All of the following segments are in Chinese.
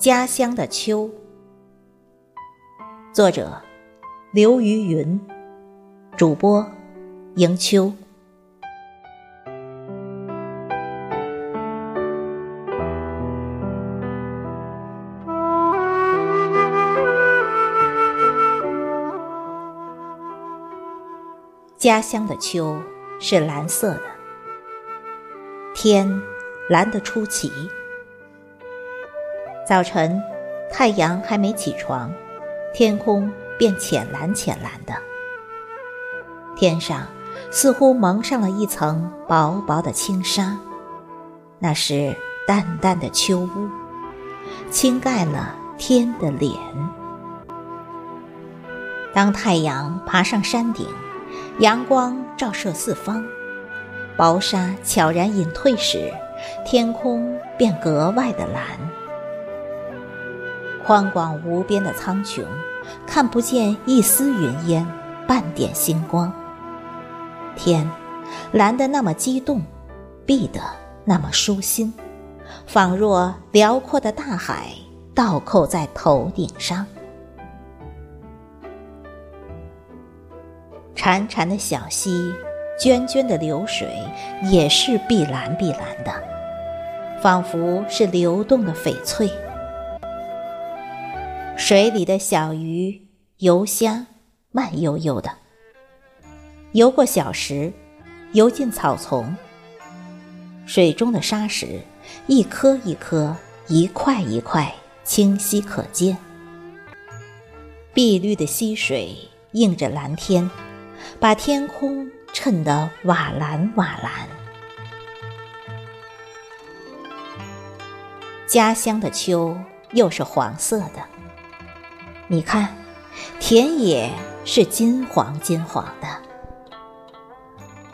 家乡的秋，作者刘于云，主播迎秋。家乡的秋是蓝色的，天蓝得出奇。早晨，太阳还没起床，天空便浅蓝浅蓝的，天上似乎蒙上了一层薄薄的轻纱，那是淡淡的秋雾，轻盖了天的脸。当太阳爬上山顶。阳光照射四方，薄纱悄然隐退时，天空便格外的蓝。宽广无边的苍穹，看不见一丝云烟，半点星光。天蓝得那么激动，碧得那么舒心，仿若辽阔的大海倒扣在头顶上。潺潺的小溪，涓涓的流水，也是碧蓝碧蓝的，仿佛是流动的翡翠。水里的小鱼、游虾，慢悠悠的游过小石，游进草丛。水中的沙石，一颗一颗，一块一块，清晰可见。碧绿的溪水映着蓝天。把天空衬得瓦蓝瓦蓝。家乡的秋又是黄色的，你看，田野是金黄金黄的。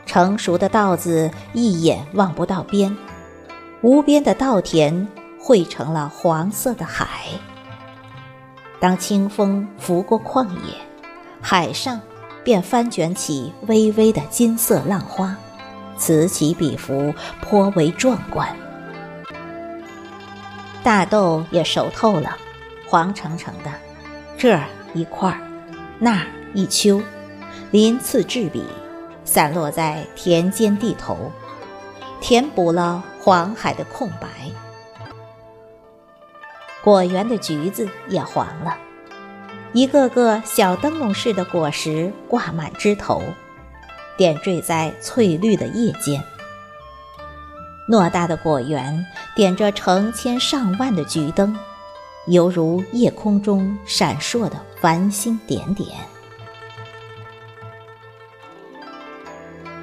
成熟的稻子一眼望不到边，无边的稻田汇成了黄色的海。当清风拂过旷野，海上。便翻卷起微微的金色浪花，此起彼伏，颇为壮观。大豆也熟透了，黄澄澄的，这儿一块儿，那一丘，鳞次栉比，散落在田间地头，填补了黄海的空白。果园的橘子也黄了。一个个小灯笼似的果实挂满枝头，点缀在翠绿的叶间。偌大的果园点着成千上万的橘灯，犹如夜空中闪烁的繁星点点。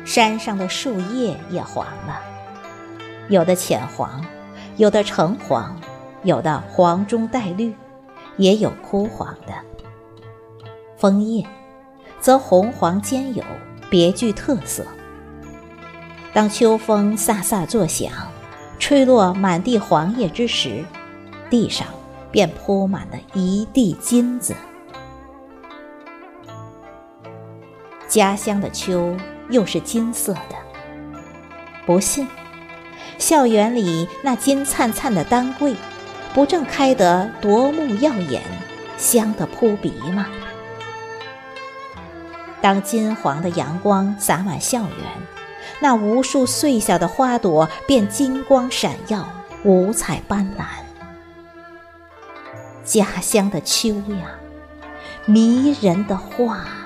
山上的树叶也黄了，有的浅黄，有的橙黄，有的黄中带绿，也有枯黄的。枫叶，则红黄兼有，别具特色。当秋风飒飒作响，吹落满地黄叶之时，地上便铺满了一地金子。家乡的秋又是金色的，不信，校园里那金灿灿的丹桂，不正开得夺目耀眼，香得扑鼻吗？当金黄的阳光洒满校园，那无数碎小的花朵便金光闪耀，五彩斑斓。家乡的秋呀，迷人的画。